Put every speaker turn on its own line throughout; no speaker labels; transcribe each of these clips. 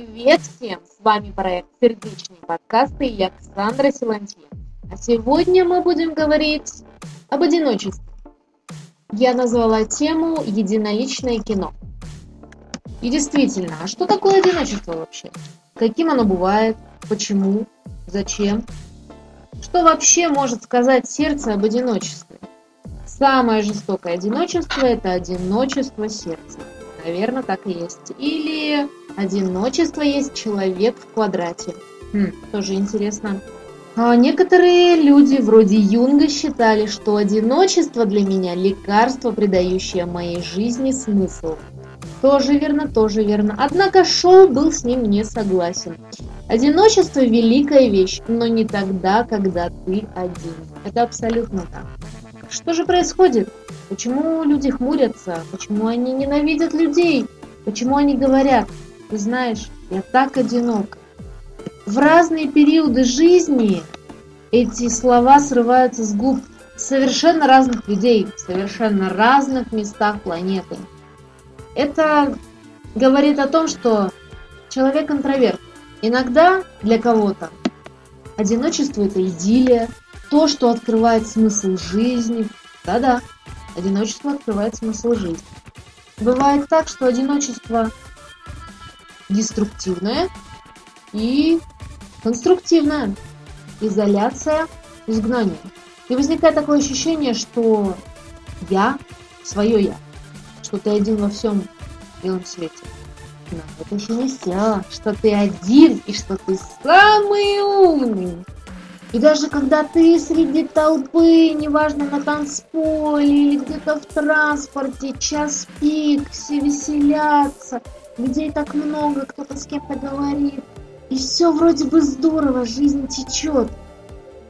Привет всем! С вами проект «Сердечные подкасты» и я Александра Силантье. А сегодня мы будем говорить об одиночестве. Я назвала тему «Единоличное кино». И действительно, а что такое одиночество вообще? Каким оно бывает? Почему? Зачем? Что вообще может сказать сердце об одиночестве? Самое жестокое одиночество – это одиночество сердца. Наверное, так и есть. Или одиночество есть человек в квадрате. Хм, тоже интересно. А некоторые люди, вроде Юнга, считали, что одиночество для меня – лекарство, придающее моей жизни смысл. Тоже верно, тоже верно. Однако Шоу был с ним не согласен. Одиночество – великая вещь, но не тогда, когда ты один. Это абсолютно так. Что же происходит? Почему люди хмурятся? Почему они ненавидят людей? Почему они говорят, знаешь, я так одинок? В разные периоды жизни эти слова срываются с губ совершенно разных людей в совершенно разных местах планеты. Это говорит о том, что человек интроверт. Иногда для кого-то одиночество это идиллия, то, что открывает смысл жизни. Да-да, одиночество открывает смысл жизни. Бывает так, что одиночество деструктивное и конструктивное. Изоляция, изгнание. И возникает такое ощущение, что я, свое я, что ты один во всем белом свете. Но это еще не все, что ты один и что ты самый умный. И даже когда ты среди толпы, неважно на танцполе или где-то в транспорте, час пик, все веселятся, людей так много, кто-то с кем-то говорит, и все вроде бы здорово, жизнь течет,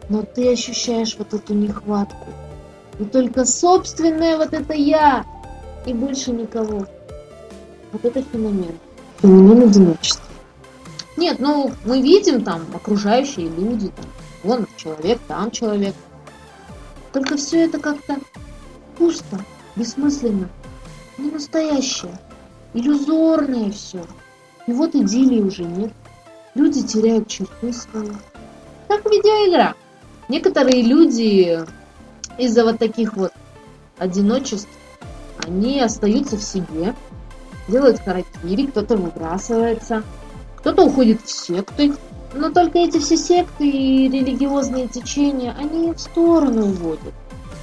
но ты ощущаешь вот эту нехватку. И только собственное вот это я, и больше никого. Вот это феномен. Феномен одиночества. Нет, ну мы видим там окружающие люди, там, Вон человек, там человек. Только все это как-то пусто, бессмысленно, не настоящее, иллюзорное все. И вот идиллии уже нет. Люди теряют черты свои. Как видеоигра. Некоторые люди из-за вот таких вот одиночеств, они остаются в себе, делают харакири, кто-то выбрасывается, кто-то уходит в секты, но только эти все секты и религиозные течения, они в сторону уводят.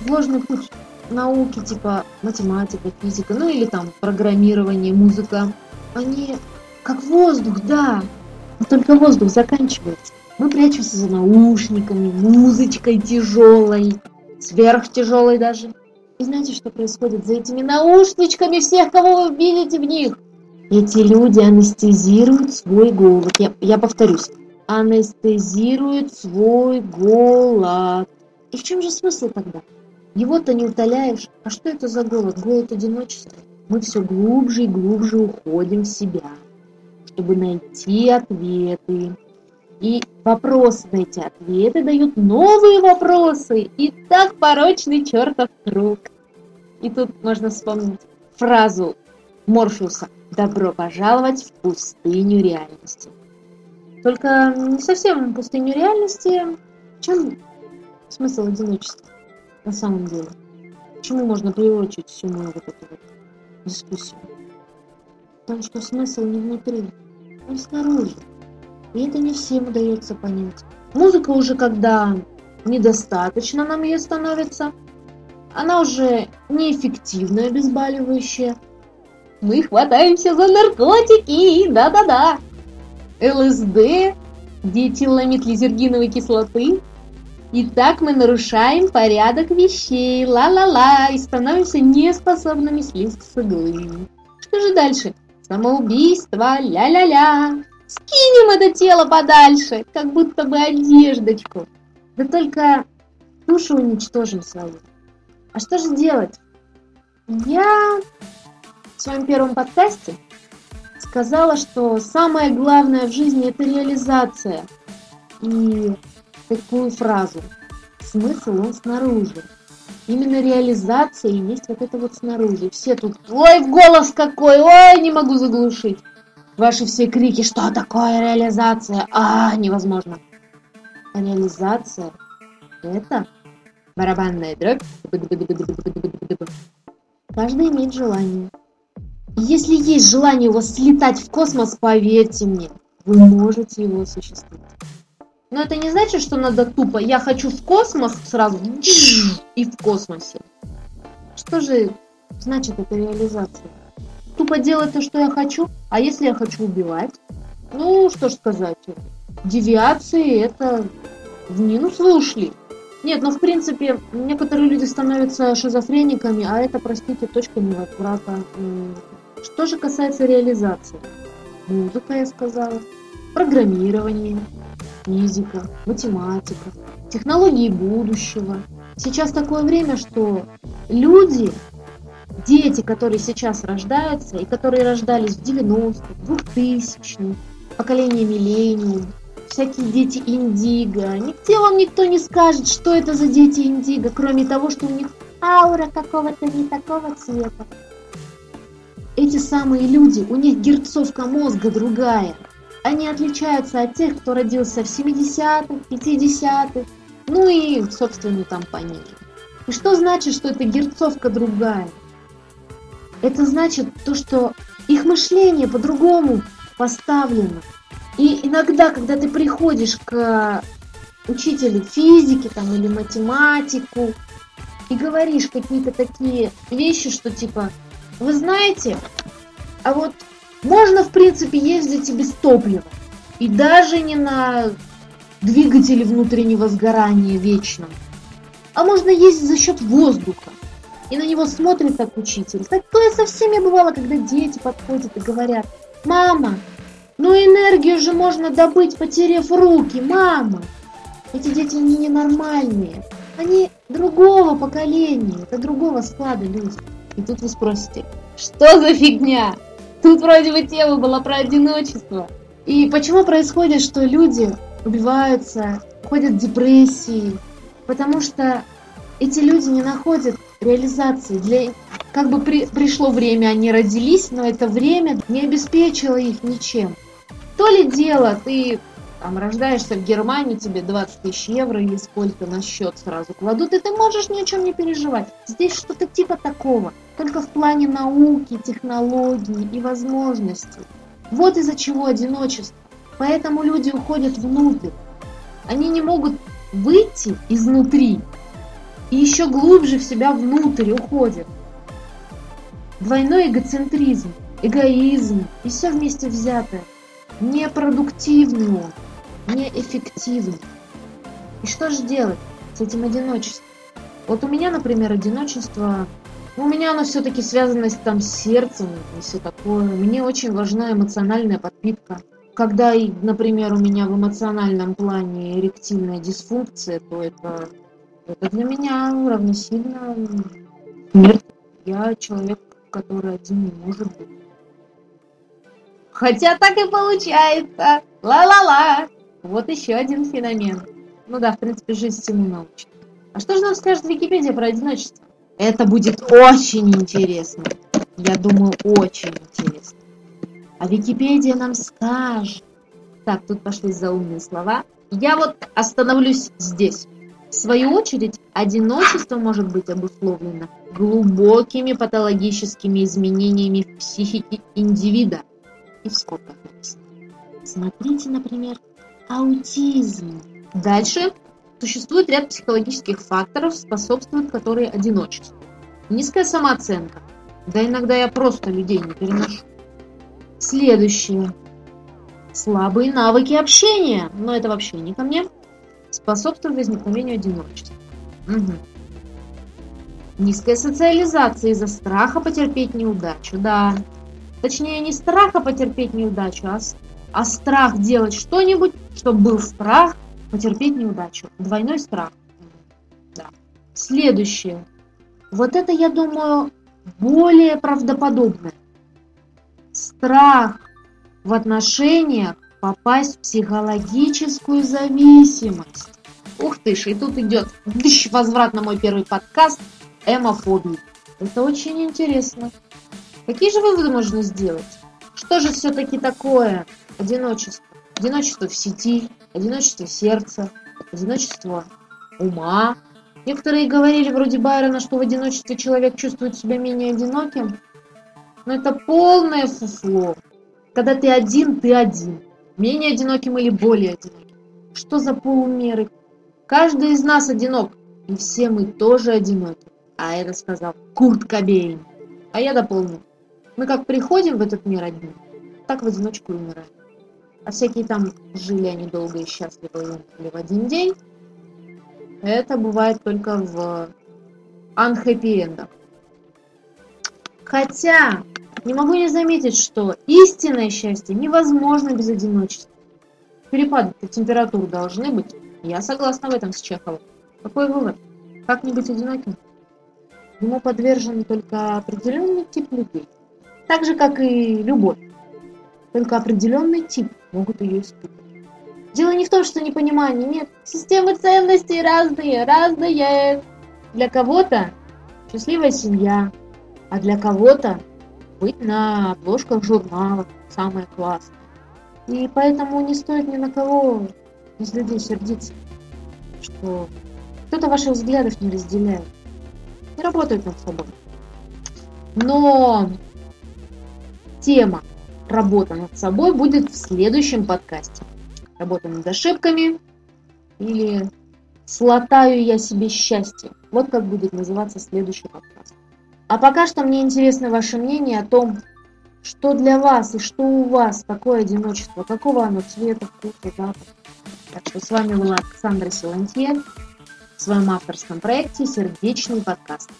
Ложный путь науки, типа математика, физика, ну или там программирование, музыка. Они как воздух, да, но только воздух заканчивается. Мы прячемся за наушниками, музычкой тяжелой, сверхтяжелой даже. И знаете, что происходит за этими наушничками всех, кого вы видите в них? Эти люди анестезируют свой голод. Я, я повторюсь анестезирует свой голод. И в чем же смысл тогда? Его-то не утоляешь. А что это за голод? Голод одиночества. Мы все глубже и глубже уходим в себя, чтобы найти ответы. И вопросы на эти ответы дают новые вопросы. И так порочный чертов круг. И тут можно вспомнить фразу Морфеуса «Добро пожаловать в пустыню реальности». Только не совсем пустыню реальности. В чем смысл одиночества на самом деле? К чему можно приурочить всю мою вот эту вот дискуссию? Потому что смысл не внутри, он снаружи. И это не всем удается понять. Музыка уже когда недостаточно нам ее становится, она уже неэффективная, обезболивающая. Мы хватаемся за наркотики, да-да-да. ЛСД, диэтиламид лизергиновой кислоты. И так мы нарушаем порядок вещей, ла-ла-ла, и становимся неспособными слезть с иглы. Что же дальше? Самоубийство, ля-ля-ля. Скинем это тело подальше, как будто бы одеждочку. Да только душу уничтожим свою. А что же делать? Я в своем первом подкасте сказала, что самое главное в жизни это реализация. И такую фразу. Смысл он снаружи. Именно реализация и есть вот это вот снаружи. Все тут, ой, голос какой, ой, не могу заглушить. Ваши все крики, что такое реализация? А, невозможно. Реализация – это барабанная дробь. Каждый имеет желание. если есть желание у вас слетать в космос, поверьте мне, вы можете его осуществить. Но это не значит, что надо тупо «я хочу в космос» сразу и в космосе. Что же значит эта реализация? Тупо делать то, что я хочу, а если я хочу убивать? Ну, что ж сказать, девиации это в минус вы ушли. Нет, ну в принципе, некоторые люди становятся шизофрениками, а это, простите, точка невозврата. Что же касается реализации? Музыка, я сказала, программирование, физика, математика, технологии будущего. Сейчас такое время, что люди, дети, которые сейчас рождаются и которые рождались в 90-х, 2000-х, поколение миллениум, всякие дети индиго. Нигде вам никто не скажет, что это за дети индиго, кроме того, что у них аура какого-то не такого цвета. Эти самые люди, у них герцовка мозга другая. Они отличаются от тех, кто родился в 70-х, 50-х, ну и, собственно, там пониже. И что значит, что эта герцовка другая? Это значит то, что их мышление по-другому поставлено. И иногда, когда ты приходишь к учителю физики там, или математику и говоришь какие-то такие вещи, что типа, вы знаете, а вот можно в принципе ездить и без топлива. И даже не на двигателе внутреннего сгорания вечном. А можно ездить за счет воздуха. И на него смотрит так учитель. Такое со всеми бывало, когда дети подходят и говорят, мама, но энергию же можно добыть, потеряв руки, мама. Эти дети не ненормальные. Они другого поколения, это другого склада люди. И тут вы спросите, что за фигня? Тут вроде бы тема была про одиночество. И почему происходит, что люди убиваются, ходят в депрессии? Потому что эти люди не находят реализации. Для, как бы при, пришло время, они родились, но это время не обеспечило их ничем. То ли дело, ты там рождаешься в Германии, тебе 20 тысяч евро или сколько на счет сразу кладут, и ты можешь ни о чем не переживать. Здесь что-то типа такого, только в плане науки, технологий и возможностей. Вот из-за чего одиночество. Поэтому люди уходят внутрь. Они не могут выйти изнутри и еще глубже в себя внутрь уходят. Двойной эгоцентризм, эгоизм и все вместе взятое – непродуктивный он, неэффективный. И что же делать с этим одиночеством? Вот у меня, например, одиночество, у меня оно все-таки связано с, там, сердцем и все такое. Мне очень важна эмоциональная подпитка. Когда, например, у меня в эмоциональном плане эректильная дисфункция, то это, это для меня равносильно смерти. Я человек, который один не может быть. Хотя так и получается. Ла-ла-ла. Вот еще один феномен. Ну да, в принципе, жизнь всему научит. А что же нам скажет Википедия про одиночество? Это будет очень интересно. Я думаю, очень интересно. А Википедия нам скажет. Так, тут пошли заумные слова. Я вот остановлюсь здесь. В свою очередь, одиночество может быть обусловлено глубокими патологическими изменениями в психике индивида, и в скобках. Смотрите, например, аутизм. Дальше существует ряд психологических факторов, способствуют которые одиночеству. Низкая самооценка. Да иногда я просто людей не переношу. Следующее. Слабые навыки общения. Но это вообще не ко мне. Способствует возникновению одиночества. Угу. Низкая социализация из-за страха потерпеть неудачу. Да, Точнее, не страха потерпеть неудачу, а, а страх делать что-нибудь, чтобы был страх потерпеть неудачу. Двойной страх. Да. Следующее. Вот это, я думаю, более правдоподобное. Страх в отношениях попасть в психологическую зависимость. Ух ты ж, и тут идет дыщ, возврат на мой первый подкаст «Эмофобии». Это очень интересно. Какие же выводы можно сделать? Что же все-таки такое одиночество? Одиночество в сети, одиночество сердца, одиночество ума. Некоторые говорили вроде Байрона, что в одиночестве человек чувствует себя менее одиноким. Но это полное фуфло. Когда ты один, ты один. Менее одиноким или более одиноким. Что за полумеры? Каждый из нас одинок. И все мы тоже одиноки. А это сказал Курт Кобейн. А я дополню. Мы как приходим в этот мир одни, так в одиночку умираем. А всякие там жили они долго и счастливо или в один день, это бывает только в unhappy Хотя, не могу не заметить, что истинное счастье невозможно без одиночества. Перепады температур должны быть. Я согласна в этом с Чеховым. Какой вывод? Как не быть одиноким? Ему подвержен только определенный тип людей. Так же, как и любовь. Только определенный тип могут ее испытывать. Дело не в том, что непонимание, нет. Системы ценностей разные, разные. Для кого-то счастливая семья, а для кого-то быть на обложках журналов самое классное. И поэтому не стоит ни на кого из людей сердиться, что кто-то ваших взглядов не разделяет, не работает над собой. Но тема работа над собой будет в следующем подкасте. Работа над ошибками или слотаю я себе счастье. Вот как будет называться следующий подкаст. А пока что мне интересно ваше мнение о том, что для вас и что у вас такое одиночество, какого оно цвета, вкуса, запаха. Так что с вами была Александра Силантье в своем авторском проекте «Сердечный подкаст».